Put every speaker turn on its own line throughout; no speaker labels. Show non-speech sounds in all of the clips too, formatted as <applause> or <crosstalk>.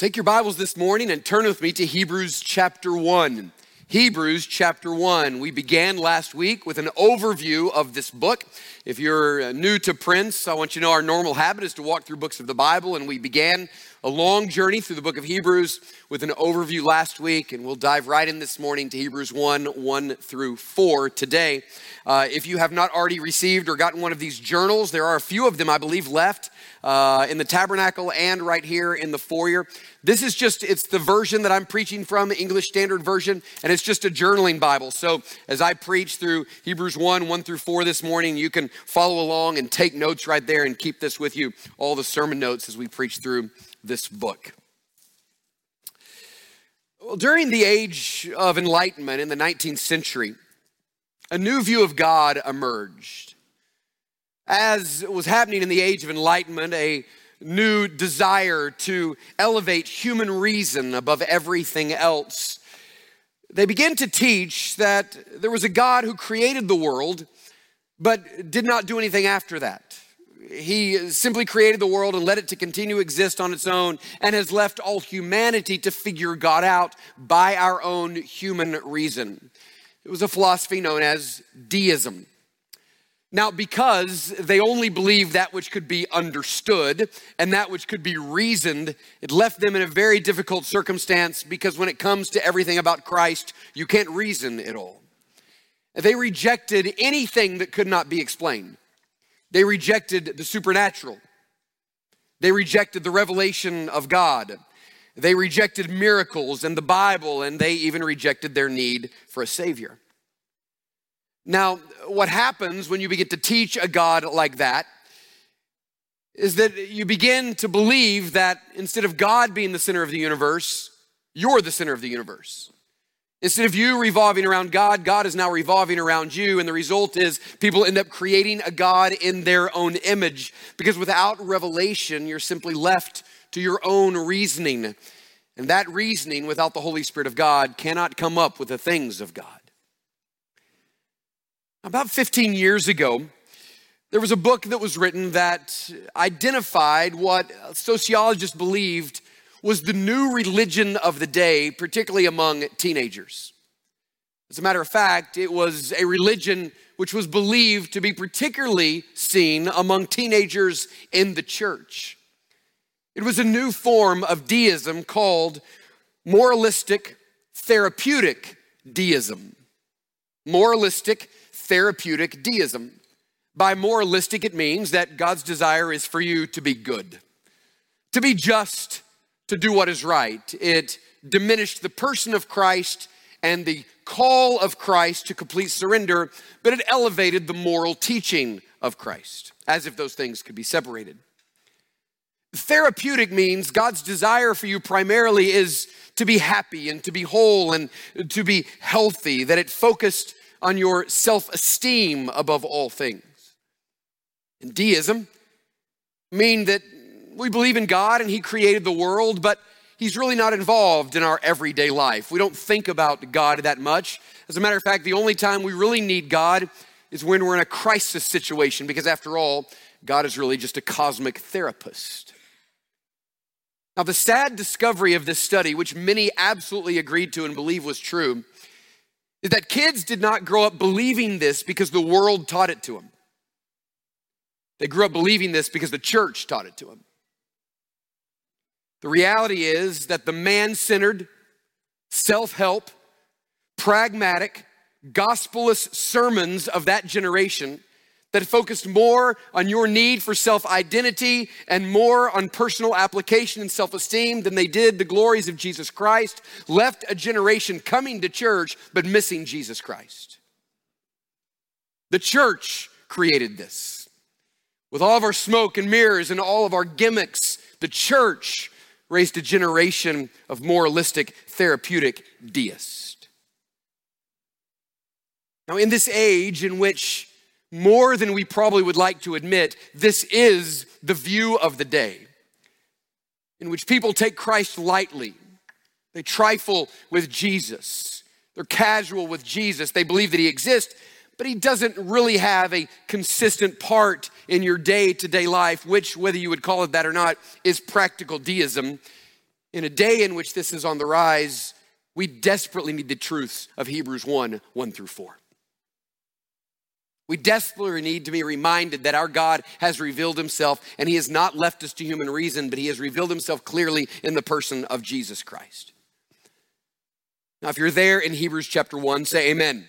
take your Bibles this morning and turn with me to Hebrews chapter 1. Hebrews chapter 1. We began last week with an overview of this book. If you're uh, new to Prince, I want you to know our normal habit is to walk through books of the Bible, and we began a long journey through the book of Hebrews with an overview last week, and we'll dive right in this morning to Hebrews 1 1 through 4 today. Uh, if you have not already received or gotten one of these journals, there are a few of them, I believe, left uh, in the tabernacle and right here in the foyer. This is just, it's the version that I'm preaching from, English Standard Version, and it's just a journaling Bible. So as I preach through Hebrews 1, 1 through 4 this morning, you can follow along and take notes right there and keep this with you, all the sermon notes as we preach through this book. Well, during the age of enlightenment in the 19th century, a new view of God emerged. As was happening in the age of enlightenment, a new desire to elevate human reason above everything else. They began to teach that there was a God who created the world, but did not do anything after that. He simply created the world and let it to continue exist on its own and has left all humanity to figure God out by our own human reason. It was a philosophy known as deism. Now, because they only believed that which could be understood and that which could be reasoned, it left them in a very difficult circumstance because when it comes to everything about Christ, you can't reason it all. They rejected anything that could not be explained. They rejected the supernatural. They rejected the revelation of God. They rejected miracles and the Bible, and they even rejected their need for a Savior. Now, what happens when you begin to teach a God like that is that you begin to believe that instead of God being the center of the universe, you're the center of the universe. Instead of you revolving around God, God is now revolving around you. And the result is people end up creating a God in their own image because without revelation, you're simply left to your own reasoning. And that reasoning without the Holy Spirit of God cannot come up with the things of God. About 15 years ago, there was a book that was written that identified what sociologists believed was the new religion of the day, particularly among teenagers. As a matter of fact, it was a religion which was believed to be particularly seen among teenagers in the church. It was a new form of deism called moralistic therapeutic deism. Moralistic therapeutic deism. By moralistic, it means that God's desire is for you to be good, to be just, to do what is right. It diminished the person of Christ and the call of Christ to complete surrender, but it elevated the moral teaching of Christ, as if those things could be separated. Therapeutic means God's desire for you primarily is to be happy and to be whole and to be healthy, that it focused on your self esteem above all things. And deism mean that we believe in God and He created the world, but He's really not involved in our everyday life. We don't think about God that much. As a matter of fact, the only time we really need God is when we're in a crisis situation, because after all, God is really just a cosmic therapist. Now, the sad discovery of this study, which many absolutely agreed to and believe was true, is that kids did not grow up believing this because the world taught it to them. They grew up believing this because the church taught it to them. The reality is that the man centered, self help, pragmatic, gospelless sermons of that generation that focused more on your need for self identity and more on personal application and self esteem than they did the glories of Jesus Christ, left a generation coming to church but missing Jesus Christ. The church created this. With all of our smoke and mirrors and all of our gimmicks, the church raised a generation of moralistic, therapeutic deists. Now, in this age in which more than we probably would like to admit, this is the view of the day, in which people take Christ lightly. They trifle with Jesus. They're casual with Jesus. They believe that he exists, but he doesn't really have a consistent part in your day to day life, which, whether you would call it that or not, is practical deism. In a day in which this is on the rise, we desperately need the truths of Hebrews 1 1 through 4. We desperately need to be reminded that our God has revealed himself and he has not left us to human reason, but he has revealed himself clearly in the person of Jesus Christ. Now, if you're there in Hebrews chapter 1, say amen.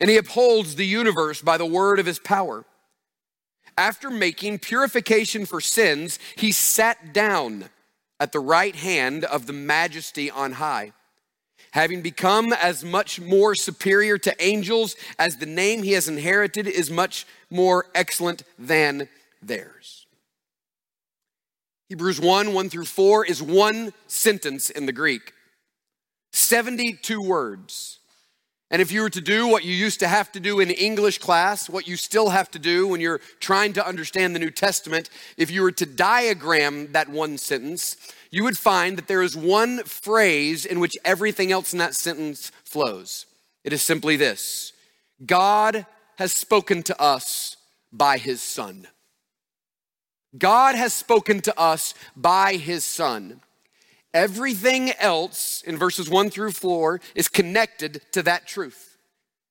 And he upholds the universe by the word of his power. After making purification for sins, he sat down at the right hand of the majesty on high having become as much more superior to angels as the name he has inherited is much more excellent than theirs. Hebrews 1 1 through 4 is one sentence in the Greek, 72 words. And if you were to do what you used to have to do in English class, what you still have to do when you're trying to understand the New Testament, if you were to diagram that one sentence, you would find that there is one phrase in which everything else in that sentence flows. It is simply this God has spoken to us by his Son. God has spoken to us by his Son. Everything else in verses one through four is connected to that truth.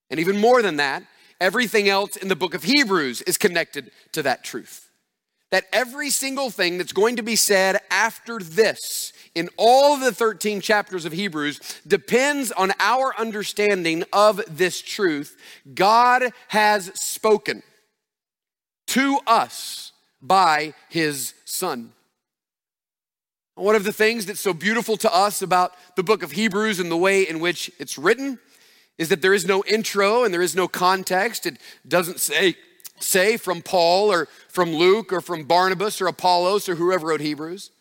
And even more than that, everything else in the book of Hebrews is connected to that truth that every single thing that's going to be said after this in all of the 13 chapters of Hebrews depends on our understanding of this truth. God has spoken to us by his Son. One of the things that's so beautiful to us about the book of Hebrews and the way in which it's written is that there is no intro and there is no context. It doesn't say say from Paul or from Luke or from Barnabas or Apollos or whoever wrote Hebrews.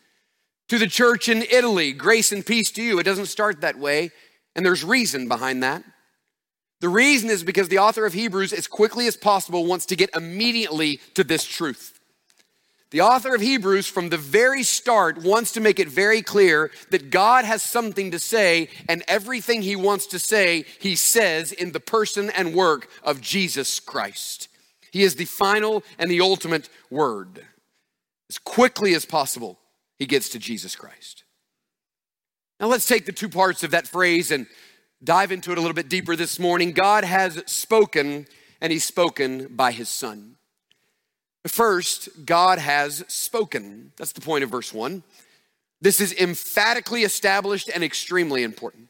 To the church in Italy, grace and peace to you. It doesn't start that way, and there's reason behind that. The reason is because the author of Hebrews, as quickly as possible, wants to get immediately to this truth. The author of Hebrews, from the very start, wants to make it very clear that God has something to say, and everything he wants to say, he says in the person and work of Jesus Christ. He is the final and the ultimate word. As quickly as possible, he gets to Jesus Christ. Now let's take the two parts of that phrase and dive into it a little bit deeper this morning. God has spoken, and he's spoken by his son. First, God has spoken. That's the point of verse 1. This is emphatically established and extremely important.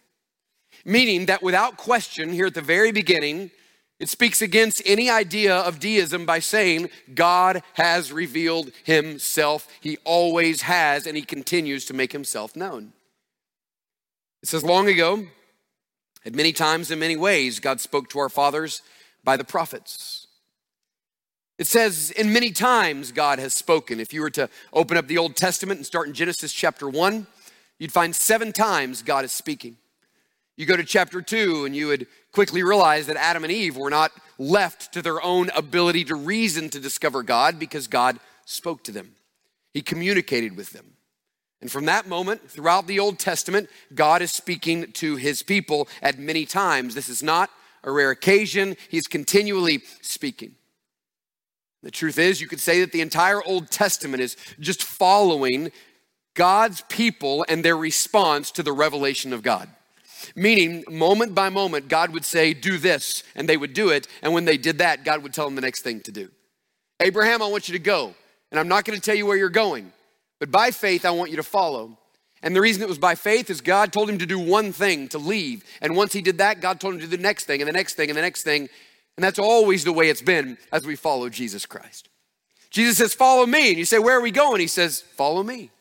Meaning that without question, here at the very beginning, it speaks against any idea of deism by saying God has revealed himself. He always has, and he continues to make himself known. It says, Long ago, at many times in many ways, God spoke to our fathers by the prophets. It says, in many times, God has spoken. If you were to open up the Old Testament and start in Genesis chapter 1, you'd find seven times God is speaking. You go to chapter 2 and you would quickly realize that Adam and Eve were not left to their own ability to reason to discover God because God spoke to them. He communicated with them. And from that moment, throughout the Old Testament, God is speaking to his people at many times. This is not a rare occasion, he's continually speaking. The truth is, you could say that the entire Old Testament is just following God's people and their response to the revelation of God. Meaning, moment by moment, God would say, Do this, and they would do it. And when they did that, God would tell them the next thing to do. Abraham, I want you to go, and I'm not going to tell you where you're going, but by faith, I want you to follow. And the reason it was by faith is God told him to do one thing, to leave. And once he did that, God told him to do the next thing, and the next thing, and the next thing. And that's always the way it's been as we follow Jesus Christ. Jesus says, Follow me. And you say, Where are we going? He says, Follow me.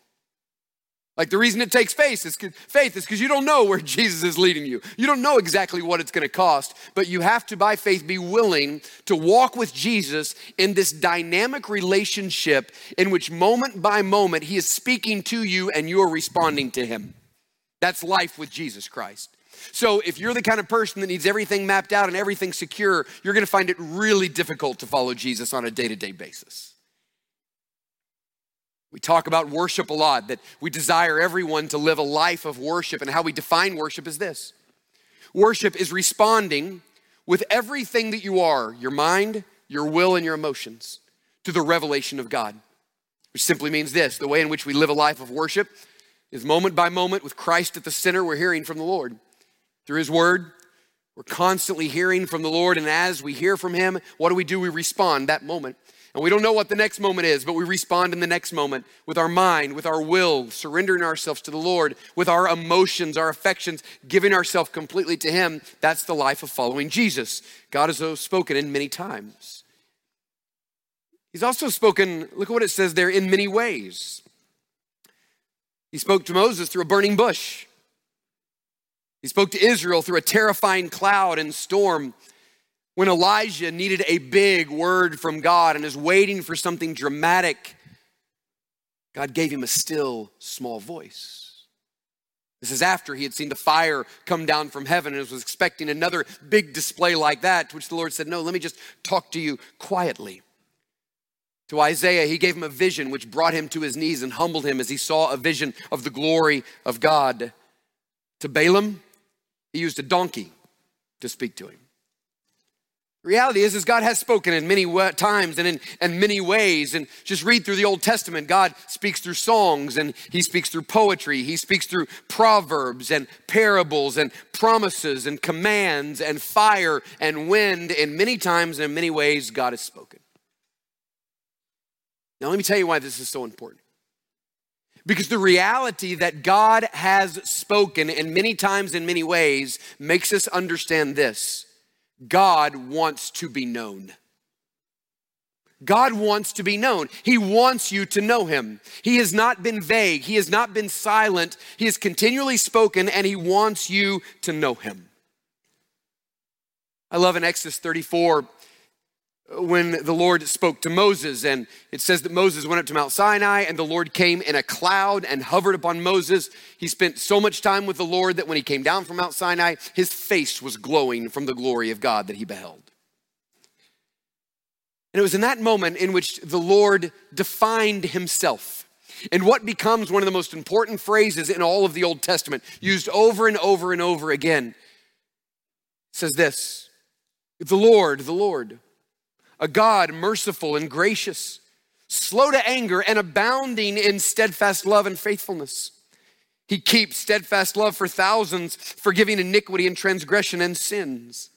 Like the reason it takes faith is faith is because you don't know where <laughs> Jesus is leading you. You don't know exactly what it's going to cost, but you have to by faith be willing to walk with Jesus in this dynamic relationship in which moment by moment he is speaking to you and you are responding to him. That's life with Jesus Christ. So if you're the kind of person that needs everything mapped out and everything secure, you're going to find it really difficult to follow Jesus on a day-to-day basis. We talk about worship a lot, that we desire everyone to live a life of worship, and how we define worship is this. Worship is responding with everything that you are your mind, your will, and your emotions to the revelation of God, which simply means this the way in which we live a life of worship is moment by moment with Christ at the center, we're hearing from the Lord through His Word. We're constantly hearing from the Lord, and as we hear from Him, what do we do? We respond that moment. And we don't know what the next moment is, but we respond in the next moment with our mind, with our will, surrendering ourselves to the Lord, with our emotions, our affections, giving ourselves completely to Him. That's the life of following Jesus. God has spoken in many times. He's also spoken, look at what it says there, in many ways. He spoke to Moses through a burning bush. He spoke to Israel through a terrifying cloud and storm. When Elijah needed a big word from God and is waiting for something dramatic, God gave him a still small voice. This is after he had seen the fire come down from heaven and was expecting another big display like that, to which the Lord said, No, let me just talk to you quietly. To Isaiah, he gave him a vision which brought him to his knees and humbled him as he saw a vision of the glory of God. To Balaam, he used a donkey to speak to him reality is, is God has spoken in many times and in, in many ways. And just read through the Old Testament. God speaks through songs and he speaks through poetry. He speaks through proverbs and parables and promises and commands and fire and wind. And many times and in many ways, God has spoken. Now, let me tell you why this is so important. Because the reality that God has spoken in many times in many ways makes us understand this God wants to be known. God wants to be known. He wants you to know him. He has not been vague. He has not been silent. He has continually spoken and he wants you to know him. I love in Exodus 34 when the Lord spoke to Moses. And it says that Moses went up to Mount Sinai and the Lord came in a cloud and hovered upon Moses. He spent so much time with the Lord that when he came down from Mount Sinai, his face was glowing from the glory of God that he beheld. And it was in that moment in which the Lord defined himself. And what becomes one of the most important phrases in all of the Old Testament, used over and over and over again, says this The Lord, the Lord, a God merciful and gracious, slow to anger, and abounding in steadfast love and faithfulness. He keeps steadfast love for thousands, forgiving iniquity and transgression and sins.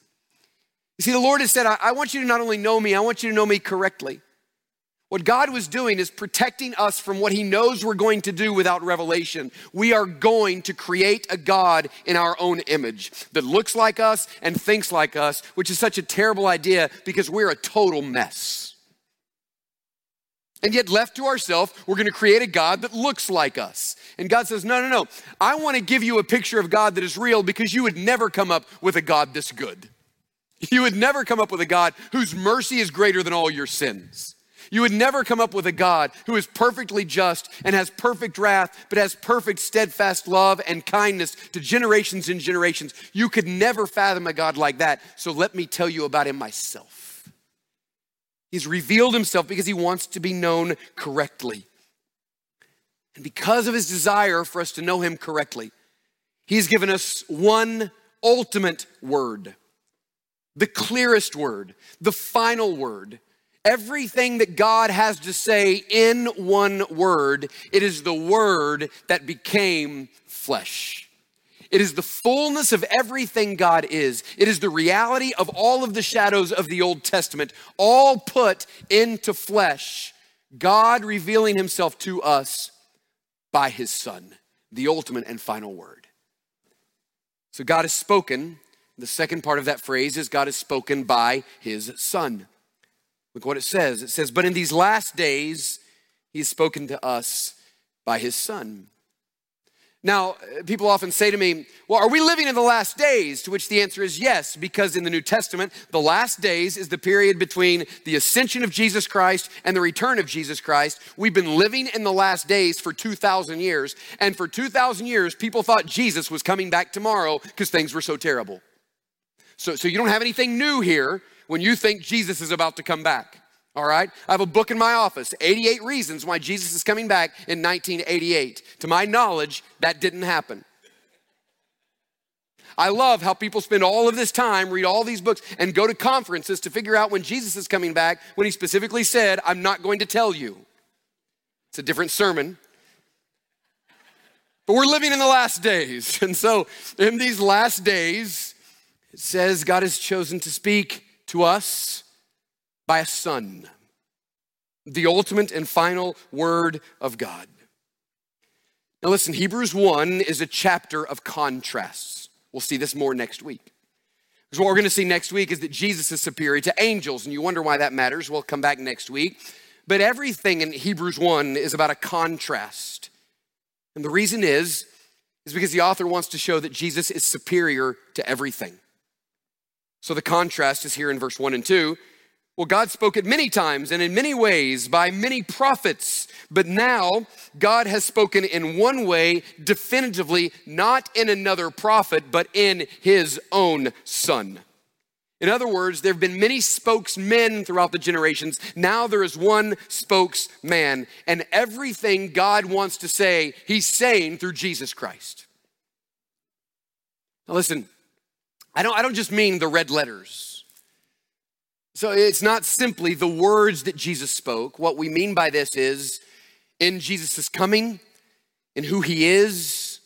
You see, the Lord has said, I, I want you to not only know me, I want you to know me correctly. What God was doing is protecting us from what He knows we're going to do without revelation. We are going to create a God in our own image that looks like us and thinks like us, which is such a terrible idea because we're a total mess. And yet, left to ourselves, we're going to create a God that looks like us. And God says, No, no, no. I want to give you a picture of God that is real because you would never come up with a God this good. You would never come up with a God whose mercy is greater than all your sins. You would never come up with a God who is perfectly just and has perfect wrath, but has perfect steadfast love and kindness to generations and generations. You could never fathom a God like that. So let me tell you about him myself. He's revealed himself because he wants to be known correctly. And because of his desire for us to know him correctly, he's given us one ultimate word, the clearest word, the final word Everything that God has to say in one word, it is the word that became flesh. It is the fullness of everything God is. It is the reality of all of the shadows of the Old Testament, all put into flesh. God revealing himself to us by his Son, the ultimate and final word. So God has spoken The second part of that phrase is God has spoken by his Son. Look what it says. It says, But in these last days, he has spoken to us by his Son. Now, uh, people often say to me, Well, are we living in the last days? To which the answer is yes, because in the New Testament, the last days is the period between the ascension of Jesus Christ and the return of Jesus Christ. We've been living in the last days for 2,000 years. And for 2,000 years, people thought Jesus was coming back tomorrow because things were so terrible. So, so you don't have anything new here when you think Jesus is about to come back. All right? I have a book in my office 88 Reasons Why Jesus is Coming Back in 1988. To my knowledge, that didn't happen. I love how people spend all of this time, read all these books, and go to conferences to figure out when Jesus is coming back when he specifically said, I'm not going to tell you. It's a different sermon. But we're living in the last days. <laughs> And so, in these last days, it says God has chosen to speak to us by a son, the ultimate and final word of God. Now, listen, Hebrews 1 is a chapter of contrasts. We'll see this more next week. Because what we're going to see next week is that Jesus is superior to angels, and you wonder why that matters. We'll come back next week. But everything in Hebrews 1 is about a contrast. And the reason is, is because the author wants to show that Jesus is superior to everything. So the contrast is here in verse 1 and 2. Well, God spoke it many times and in many ways by many prophets, but now God has spoken in one way definitively, not in another prophet, but in his own son. In other words, there have been many spokesmen throughout the generations. Now there is one spokesman, and everything God wants to say, he's saying through Jesus Christ. Now, listen, I don't, I don't just mean the red letters. So it's not simply the words that Jesus spoke. What we mean by this is in Jesus' coming, in who he is,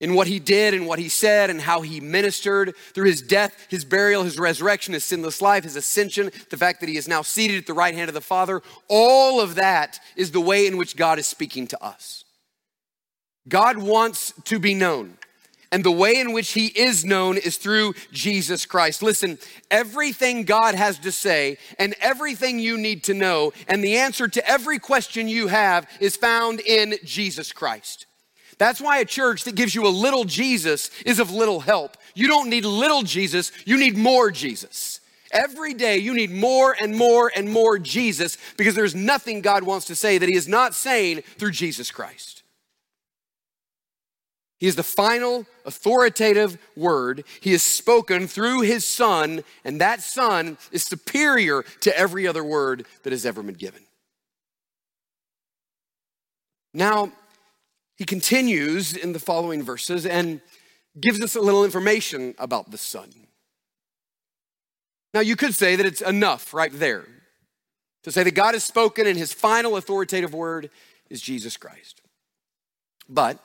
in what he did and what he said and how he ministered through his death, his burial, his resurrection, his sinless life, his ascension, the fact that he is now seated at the right hand of the Father. All of that is the way in which God is speaking to us. God wants to be known. And the way in which he is known is through Jesus Christ. Listen, everything God has to say and everything you need to know, and the answer to every question you have is found in Jesus Christ. That's why a church that gives you a little Jesus is of little help. You don't need little Jesus, you need more Jesus. Every day you need more and more and more Jesus because there's nothing God wants to say that he is not saying through Jesus Christ. He is the final authoritative word. He is spoken through his son, and that son is superior to every other word that has ever been given. Now, he continues in the following verses and gives us a little information about the son. Now, you could say that it's enough right there to say that God has spoken and his final authoritative word is Jesus Christ. But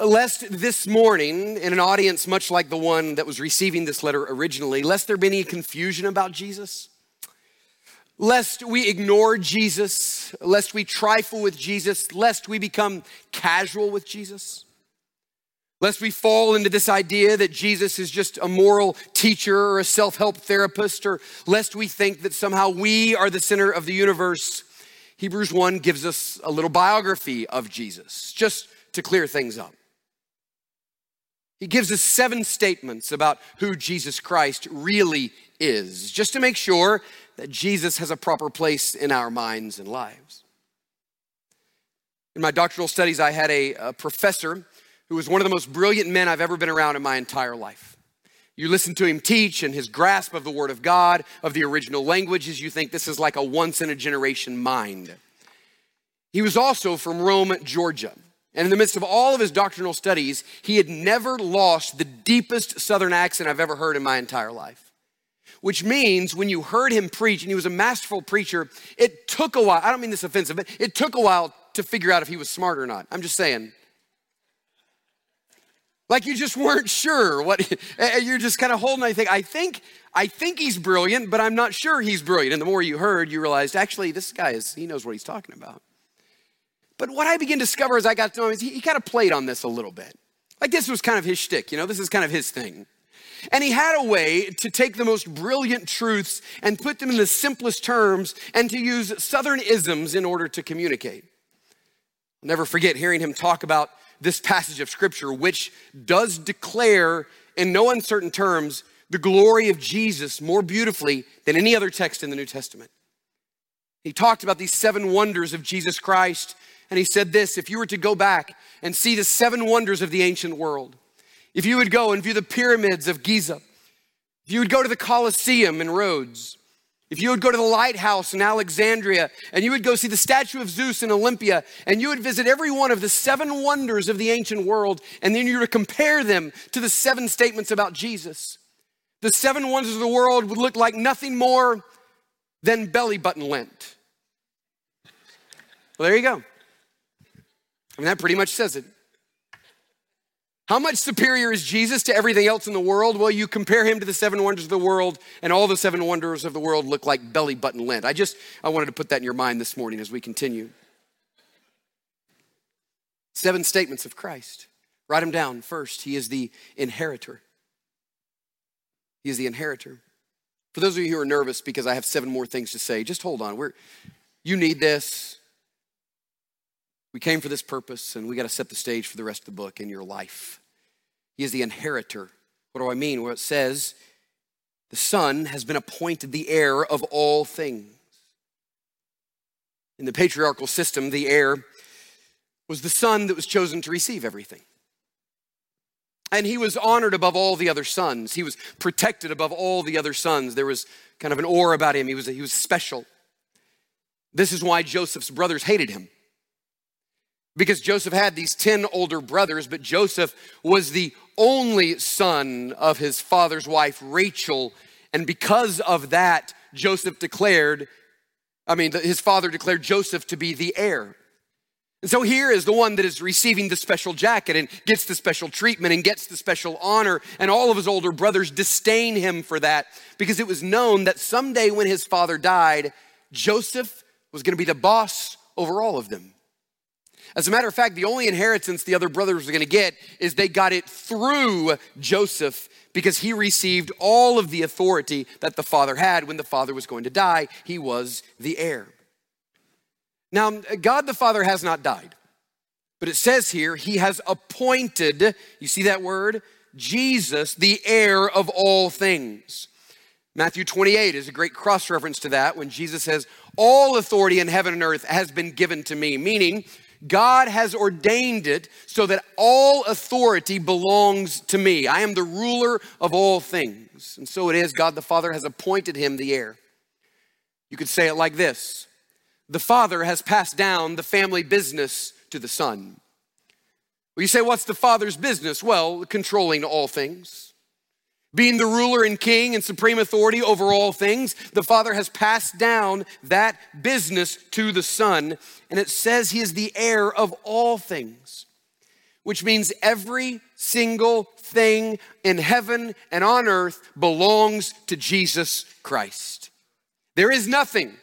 lest this morning, in an audience much like the one that was receiving this letter originally, lest there be any confusion about Jesus, lest we ignore Jesus, lest we trifle with Jesus, lest we become casual with Jesus, lest we fall into this idea that Jesus is just a moral teacher or a self help therapist, or lest we think that somehow we are the center of the universe. Hebrews 1 gives us a little biography of Jesus, just to clear things up. He gives us seven statements about who Jesus Christ really is, just to make sure that Jesus has a proper place in our minds and lives. In my doctoral studies, I had a, a professor who was one of the most brilliant men I've ever been around in my entire life. You listen to him teach and his grasp of the Word of God, of the original languages, you think this is like a once in a generation mind. He was also from Rome, Georgia. And in the midst of all of his doctrinal studies, he had never lost the deepest Southern accent I've ever heard in my entire life. Which means when you heard him preach, and he was a masterful preacher, it took a while. I don't mean this offensive, but it took a while to figure out if he was smart or not. I'm just saying. Like you just weren't sure what <laughs> you're just kind of holding. I think I think I think he's brilliant, but I'm not sure he's brilliant. And the more you heard, you realized actually this guy is he knows what he's talking about. But what I began to discover as I got to know him is he, he kind of played on this a little bit. Like this was kind of his shtick, you know, this is kind of his thing. And he had a way to take the most brilliant truths and put them in the simplest terms and to use Southern isms in order to communicate. I'll never forget hearing him talk about this passage of Scripture, which does declare in no uncertain terms the glory of Jesus more beautifully than any other text in the New Testament. He talked about these seven wonders of Jesus Christ, and he said this if you were to go back and see the seven wonders of the ancient world, if you would go and view the pyramids of Giza, if you would go to the Colosseum in Rhodes, if you would go to the lighthouse in Alexandria and you would go see the statue of Zeus in Olympia and you would visit every one of the seven wonders of the ancient world and then you were to compare them to the seven statements about Jesus, the seven wonders of the world would look like nothing more than belly button lint. Well, there you go. I mean, that pretty much says it. How much superior is Jesus to everything else in the world? Well, you compare him to the seven wonders of the world, and all the seven wonders of the world look like belly button lint. I just, I wanted to put that in your mind this morning as we continue. Seven statements of Christ. Write them down. First, he is the inheritor. He is the inheritor. For those of you who are nervous because I have seven more things to say, just hold on. We're, you need this. We came for this purpose, and we got to set the stage for the rest of the book in your life. He is the inheritor. What do I mean? Well, it says the Son has been appointed the heir of all things. In the patriarchal system, the heir was the son that was chosen to receive everything. And he was honored above all the other sons. He was protected above all the other sons. There was kind of an aura about him. He was, he was special. This is why Joseph's brothers hated him because Joseph had these 10 older brothers, but Joseph was the only son of his father's wife, Rachel. And because of that, Joseph declared, I mean, his father declared Joseph to be the heir. And so here is the one that is receiving the special jacket and gets the special treatment and gets the special honor. And all of his older brothers disdain him for that because it was known that someday when his father died, Joseph was going to be the boss over all of them. As a matter of fact, the only inheritance the other brothers were going to get is they got it through Joseph because he received all of the authority that the father had when the father was going to die. He was the heir. Now, God the Father has not died, but it says here, He has appointed, you see that word? Jesus, the heir of all things. Matthew 28 is a great cross reference to that when Jesus says, All authority in heaven and earth has been given to me, meaning God has ordained it so that all authority belongs to me. I am the ruler of all things. And so it is, God the Father has appointed him the heir. You could say it like this The Father has passed down the family business to the Son. Well, you say, What's the Father's business? Well, controlling all things. Being the ruler and king and supreme authority over all things, the Father has passed down that business to the Son, and it says he is the heir of all things, which means every single thing in heaven and on earth belongs to Jesus Christ. There is nothing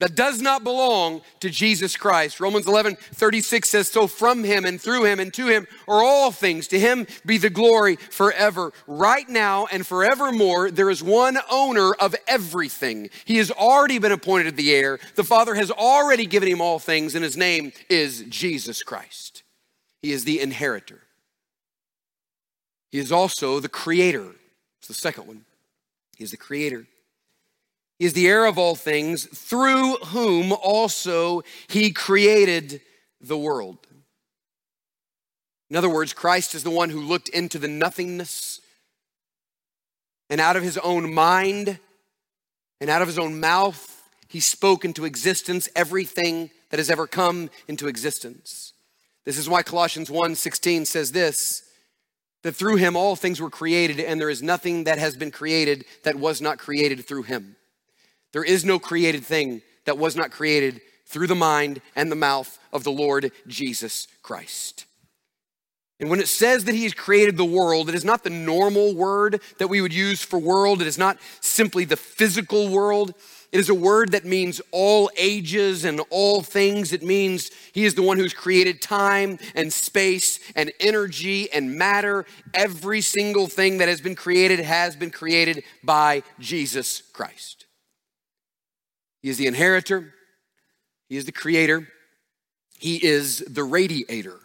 that does not belong to Jesus Christ. Romans 11, 36 says, So from him and through him and to him are all things. To him be the glory forever. Right now and forevermore, there is one owner of everything. He has already been appointed the heir. The Father has already given him all things, and his name is Jesus Christ. He is the inheritor. He is also the creator. It's the second one. He is the creator. Is the heir of all things, through whom also he created the world. In other words, Christ is the one who looked into the nothingness and out of his own mind and out of his own mouth, he spoke into existence everything that has ever come into existence. This is why Colossians 1:16 says this that through him all things were created and there is nothing that has been created that was not created through him. There is no created thing that was not created through the mind and the mouth of the Lord Jesus Christ. And when it says that he has created the world, it is not the normal word that we would use for world. It is not simply the physical world. It is a word that means all ages and all things. It means he is the one who's created time and space and energy and matter. Every single thing that has been created has been created by Jesus Christ. He is the inheritor, he is the creator, he is the radiator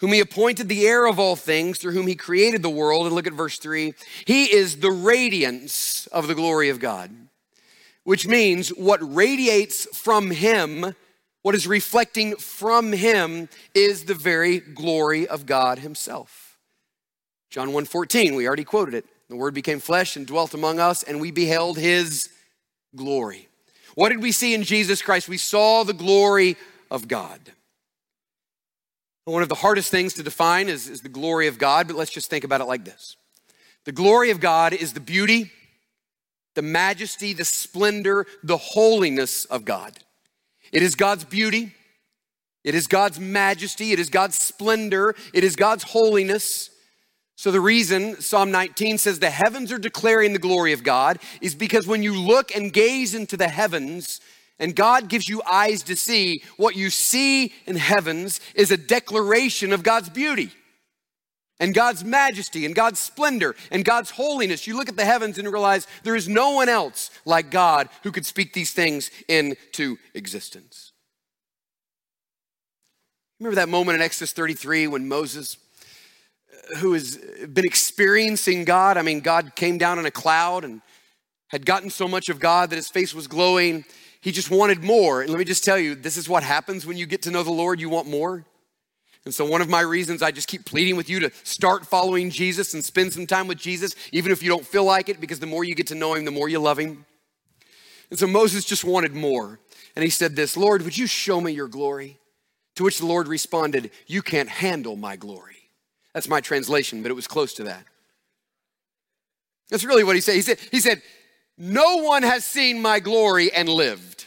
whom he appointed the heir of all things, through whom he created the world. And look at verse 3. He is the radiance of the glory of God, which means what radiates from him, what is reflecting from him, is the very glory of God himself. John 1:14, we already quoted it. The word became flesh and dwelt among us, and we beheld his glory. What did we see in Jesus Christ? We saw the glory of God. One of the hardest things to define is, is the glory of God, but let's just think about it like this The glory of God is the beauty, the majesty, the splendor, the holiness of God. It is God's beauty, it is God's majesty, it is God's splendor, it is God's holiness. So, the reason Psalm 19 says the heavens are declaring the glory of God is because when you look and gaze into the heavens, and God gives you eyes to see, what you see in heavens is a declaration of God's beauty and God's majesty and God's splendor and God's holiness. You look at the heavens and realize there is no one else like God who could speak these things into existence. Remember that moment in Exodus 33 when Moses, who has been experiencing God, I mean, God came down in a cloud and had gotten so much of God that his face was glowing he just wanted more. And let me just tell you, this is what happens when you get to know the Lord, you want more. And so, one of my reasons I just keep pleading with you to start following Jesus and spend some time with Jesus, even if you don't feel like it, because the more you get to know him, the more you love him. And so, Moses just wanted more. And he said, This, Lord, would you show me your glory? To which the Lord responded, You can't handle my glory. That's my translation, but it was close to that. That's really what he said. He said, he said no one has seen my glory and lived.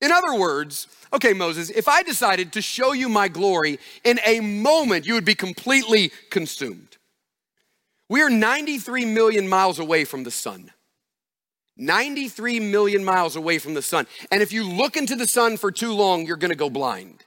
In other words, okay, Moses, if I decided to show you my glory in a moment, you would be completely consumed. We are 93 million miles away from the sun. 93 million miles away from the sun. And if you look into the sun for too long, you're gonna go blind.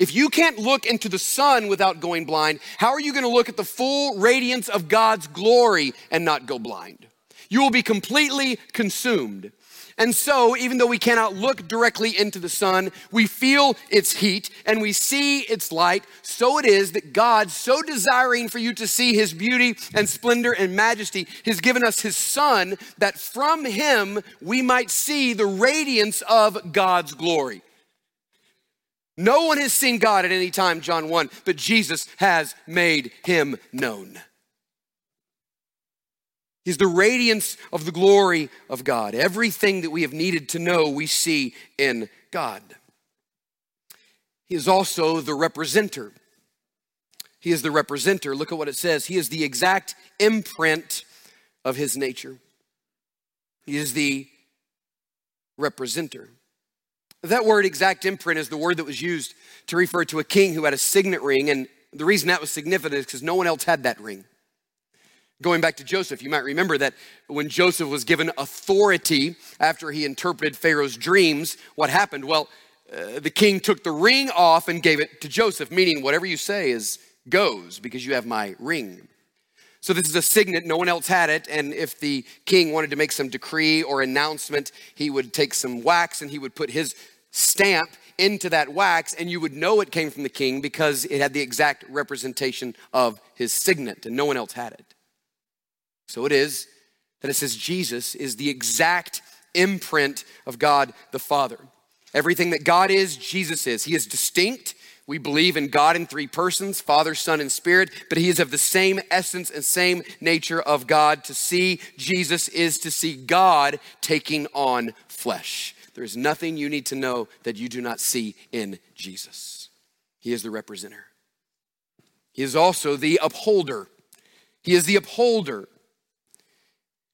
If you can't look into the sun without going blind, how are you gonna look at the full radiance of God's glory and not go blind? You will be completely consumed. And so, even though we cannot look directly into the sun, we feel its heat and we see its light. So it is that God, so desiring for you to see his beauty and splendor and majesty, has given us his son that from him we might see the radiance of God's glory. No one has seen God at any time, John 1, but Jesus has made him known. He's the radiance of the glory of God. Everything that we have needed to know, we see in God. He is also the representer. He is the representer. Look at what it says. He is the exact imprint of his nature. He is the representer. That word, exact imprint, is the word that was used to refer to a king who had a signet ring. And the reason that was significant is because no one else had that ring. Going back to Joseph, you might remember that when Joseph was given authority after he interpreted Pharaoh's dreams, what happened? Well, uh, the king took the ring off and gave it to Joseph, meaning whatever you say is goes because you have my ring. So this is a signet, no one else had it, and if the king wanted to make some decree or announcement, he would take some wax and he would put his stamp into that wax, and you would know it came from the king because it had the exact representation of his signet, and no one else had it. So it is that it says Jesus is the exact imprint of God the Father. Everything that God is, Jesus is. He is distinct. We believe in God in three persons Father, Son, and Spirit, but He is of the same essence and same nature of God. To see Jesus is to see God taking on flesh. There's nothing you need to know that you do not see in Jesus. He is the representative. He is also the upholder. He is the upholder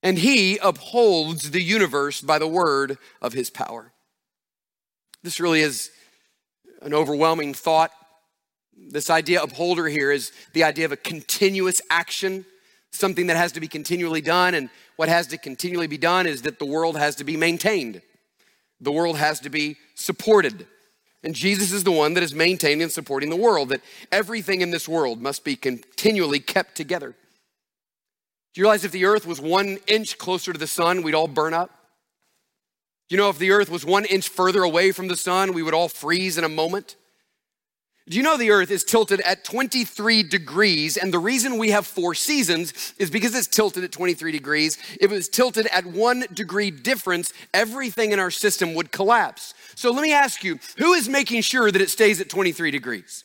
and he upholds the universe by the word of his power. This really is an overwhelming thought. This idea upholder here is the idea of a continuous action, something that has to be continually done. And what has to continually be done is that the world has to be maintained, the world has to be supported. And Jesus is the one that is maintaining and supporting the world, that everything in this world must be continually kept together. Do you realize if the earth was one inch closer to the sun, we'd all burn up? Do you know if the earth was one inch further away from the sun, we would all freeze in a moment? Do you know the earth is tilted at 23 degrees? And the reason we have four seasons is because it's tilted at 23 degrees. If it was tilted at one degree difference, everything in our system would collapse. So let me ask you who is making sure that it stays at 23 degrees?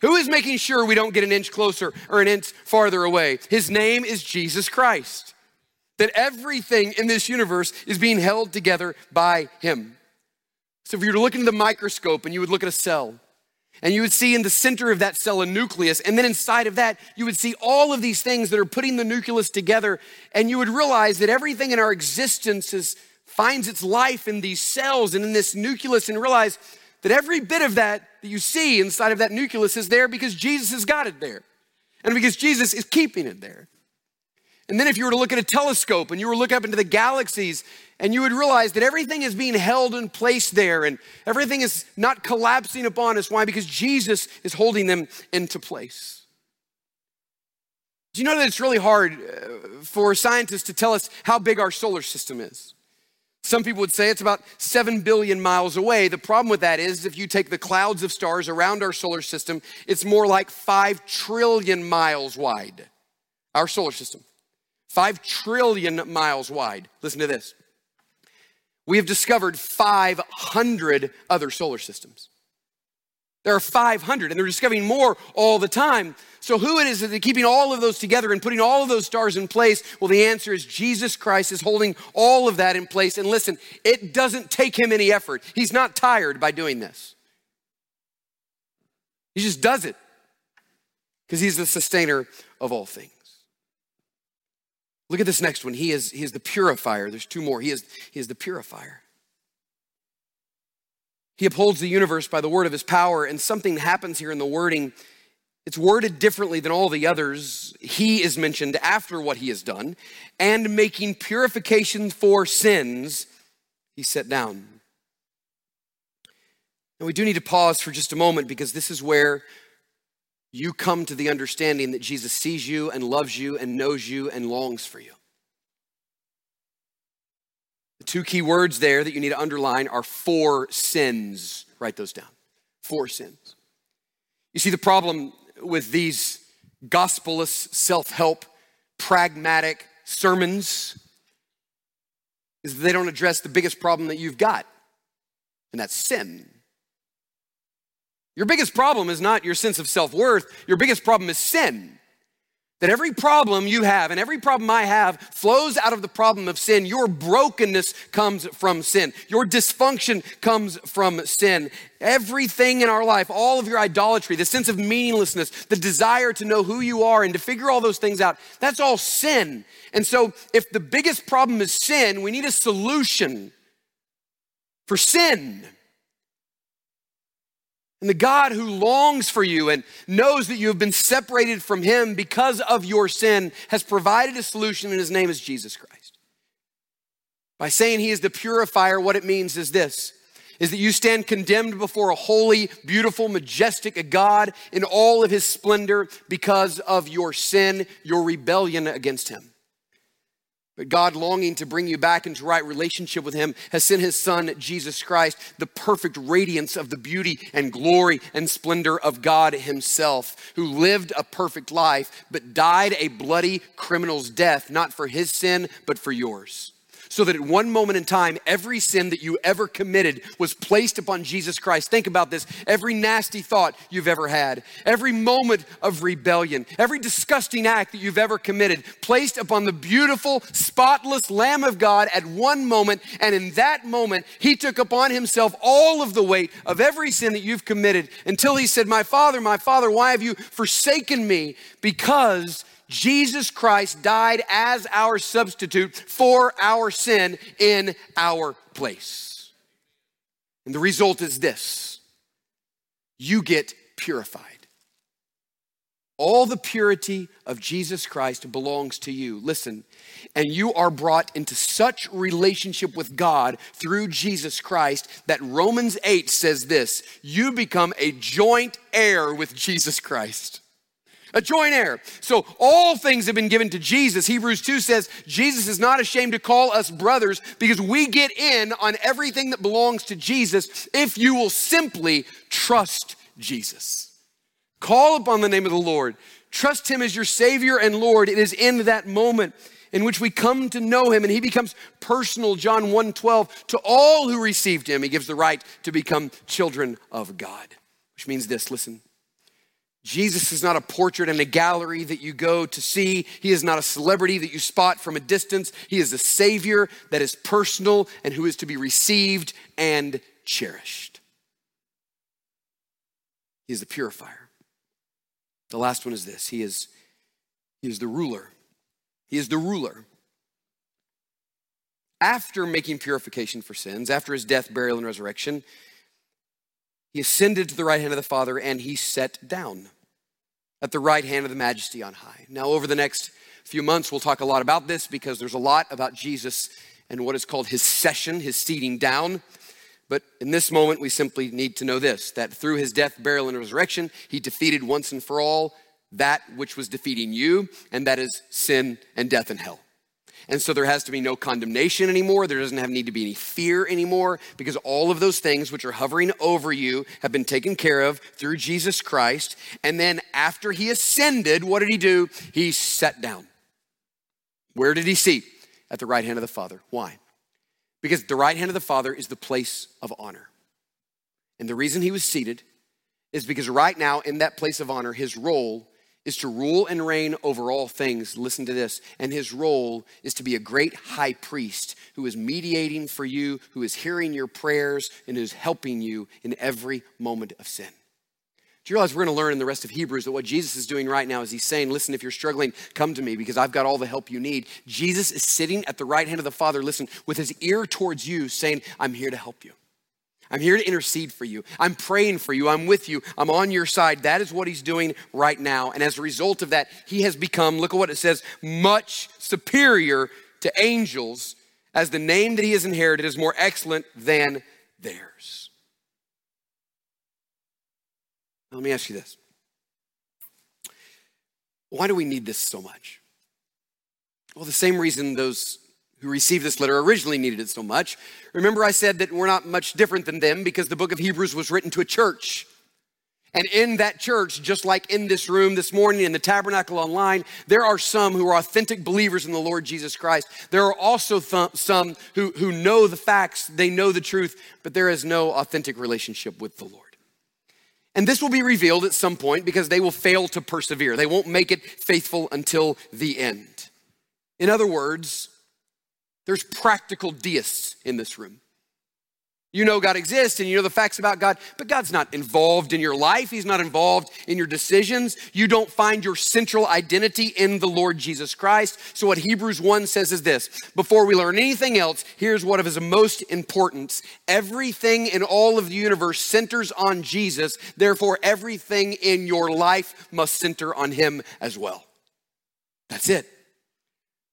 Who is making sure we don't get an inch closer or an inch farther away? His name is Jesus Christ. That everything in this universe is being held together by Him. So if you were to look into the microscope and you would look at a cell, and you would see in the center of that cell a nucleus. And then inside of that, you would see all of these things that are putting the nucleus together. And you would realize that everything in our existence is, finds its life in these cells and in this nucleus, and realize that every bit of that that you see inside of that nucleus is there because Jesus has got it there. And because Jesus is keeping it there. And then if you were to look at a telescope and you were to look up into the galaxies and you would realize that everything is being held in place there and everything is not collapsing upon us. Why? Because Jesus is holding them into place. Do you know that it's really hard uh, for scientists to tell us how big our solar system is? Some people would say it's about 7 billion miles away. The problem with that is if you take the clouds of stars around our solar system, it's more like 5 trillion miles wide. Our solar system. 5 trillion miles wide. Listen to this. We have discovered 500 other solar systems. There are 500, and they're discovering more all the time. So, who it is that is keeping all of those together and putting all of those stars in place? Well, the answer is Jesus Christ is holding all of that in place. And listen, it doesn't take him any effort. He's not tired by doing this, he just does it because he's the sustainer of all things. Look at this next one. He is, he is the purifier. There's two more. He is, he is the purifier. He upholds the universe by the word of his power, and something happens here in the wording. It's worded differently than all the others. He is mentioned after what he has done, and making purification for sins, he set down. And we do need to pause for just a moment because this is where you come to the understanding that Jesus sees you and loves you and knows you and longs for you. The two key words there that you need to underline are for sins. Write those down. For sins. You see, the problem with these gospelless, self help, pragmatic sermons is that they don't address the biggest problem that you've got, and that's sin. Your biggest problem is not your sense of self worth, your biggest problem is sin. That every problem you have and every problem I have flows out of the problem of sin. Your brokenness comes from sin. Your dysfunction comes from sin. Everything in our life, all of your idolatry, the sense of meaninglessness, the desire to know who you are and to figure all those things out, that's all sin. And so, if the biggest problem is sin, we need a solution for sin. And the God who longs for you and knows that you have been separated from him because of your sin has provided a solution, and his name is Jesus Christ. By saying he is the purifier, what it means is this is that you stand condemned before a holy, beautiful, majestic God in all of his splendor because of your sin, your rebellion against him. But God, longing to bring you back into right relationship with Him, has sent His Son, Jesus Christ, the perfect radiance of the beauty and glory and splendor of God Himself, who lived a perfect life, but died a bloody criminal's death, not for His sin, but for yours so that at one moment in time, every sin that you ever committed was placed upon Jesus Christ. Think about this every nasty thought you've ever had, every moment of rebellion, every disgusting act that you've ever committed, placed upon the beautiful, spotless Lamb of God at one moment. And in that moment, He took upon Himself all of the weight of every sin that you've committed until He said, My Father, my Father, why have you forsaken me? Because Jesus Christ died as our substitute for our sin in our place. And the result is this you get purified. All the purity of Jesus Christ belongs to you. Listen, and you are brought into such relationship with God through Jesus Christ that Romans 8 says this you become a joint heir with Jesus Christ. A joint heir. So all things have been given to Jesus. Hebrews 2 says Jesus is not ashamed to call us brothers because we get in on everything that belongs to Jesus if you will simply trust Jesus. Call upon the name of the Lord. Trust Him as your Savior and Lord. It is in that moment in which we come to know Him and He becomes personal. John 1 12. To all who received Him, He gives the right to become children of God. Which means this listen. Jesus is not a portrait in a gallery that you go to see. He is not a celebrity that you spot from a distance. He is a Savior that is personal and who is to be received and cherished. He is the purifier. The last one is this He is, he is the ruler. He is the ruler. After making purification for sins, after his death, burial, and resurrection, he ascended to the right hand of the Father and he sat down at the right hand of the majesty on high. Now, over the next few months, we'll talk a lot about this because there's a lot about Jesus and what is called his session, his seating down. But in this moment, we simply need to know this that through his death, burial, and resurrection, he defeated once and for all that which was defeating you, and that is sin and death and hell. And so there has to be no condemnation anymore. There doesn't have need to be any fear anymore because all of those things which are hovering over you have been taken care of through Jesus Christ. And then after he ascended, what did he do? He sat down. Where did he seat? At the right hand of the Father. Why? Because the right hand of the Father is the place of honor. And the reason he was seated is because right now, in that place of honor, his role is to rule and reign over all things. Listen to this. And his role is to be a great high priest who is mediating for you, who is hearing your prayers, and is helping you in every moment of sin. Do you realize we're going to learn in the rest of Hebrews that what Jesus is doing right now is he's saying, Listen, if you're struggling, come to me because I've got all the help you need. Jesus is sitting at the right hand of the Father, listen, with his ear towards you, saying, I'm here to help you. I'm here to intercede for you. I'm praying for you. I'm with you. I'm on your side. That is what he's doing right now. And as a result of that, he has become, look at what it says, much superior to angels, as the name that he has inherited is more excellent than theirs. Let me ask you this Why do we need this so much? Well, the same reason those who received this letter originally needed it so much. Remember, I said that we're not much different than them because the book of Hebrews was written to a church. And in that church, just like in this room this morning, in the tabernacle online, there are some who are authentic believers in the Lord Jesus Christ. There are also th- some who, who know the facts, they know the truth, but there is no authentic relationship with the Lord. And this will be revealed at some point because they will fail to persevere. They won't make it faithful until the end. In other words, there's practical deists in this room. You know God exists and you know the facts about God, but God's not involved in your life. He's not involved in your decisions. You don't find your central identity in the Lord Jesus Christ. So, what Hebrews 1 says is this before we learn anything else, here's what is of most importance everything in all of the universe centers on Jesus. Therefore, everything in your life must center on Him as well. That's it.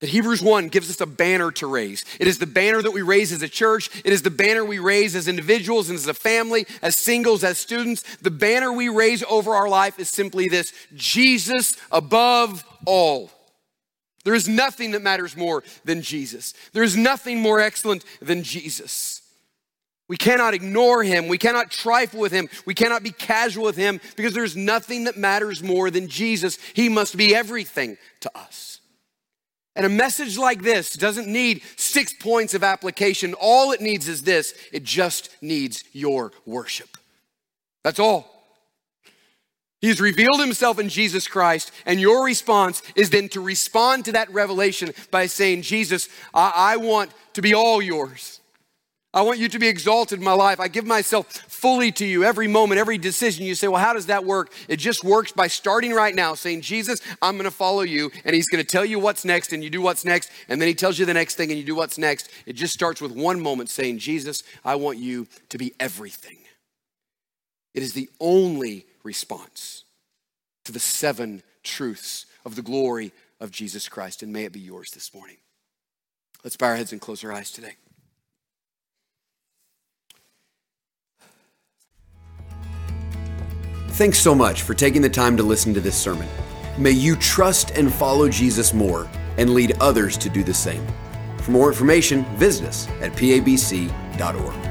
That Hebrews 1 gives us a banner to raise. It is the banner that we raise as a church. It is the banner we raise as individuals and as a family, as singles, as students. The banner we raise over our life is simply this Jesus above all. There is nothing that matters more than Jesus. There is nothing more excellent than Jesus. We cannot ignore him. We cannot trifle with him. We cannot be casual with him because there's nothing that matters more than Jesus. He must be everything to us. And a message like this doesn't need six points of application. All it needs is this it just needs your worship. That's all. He's revealed himself in Jesus Christ, and your response is then to respond to that revelation by saying, Jesus, I, I want to be all yours. I want you to be exalted in my life. I give myself fully to you every moment, every decision. You say, well, how does that work? It just works by starting right now, saying, Jesus, I'm going to follow you. And he's going to tell you what's next, and you do what's next. And then he tells you the next thing, and you do what's next. It just starts with one moment saying, Jesus, I want you to be everything. It is the only response to the seven truths of the glory of Jesus Christ, and may it be yours this morning. Let's bow our heads and close our eyes today. Thanks so much for taking the time to listen to this sermon. May you trust and follow Jesus more and lead others to do the same. For more information, visit us at pabc.org.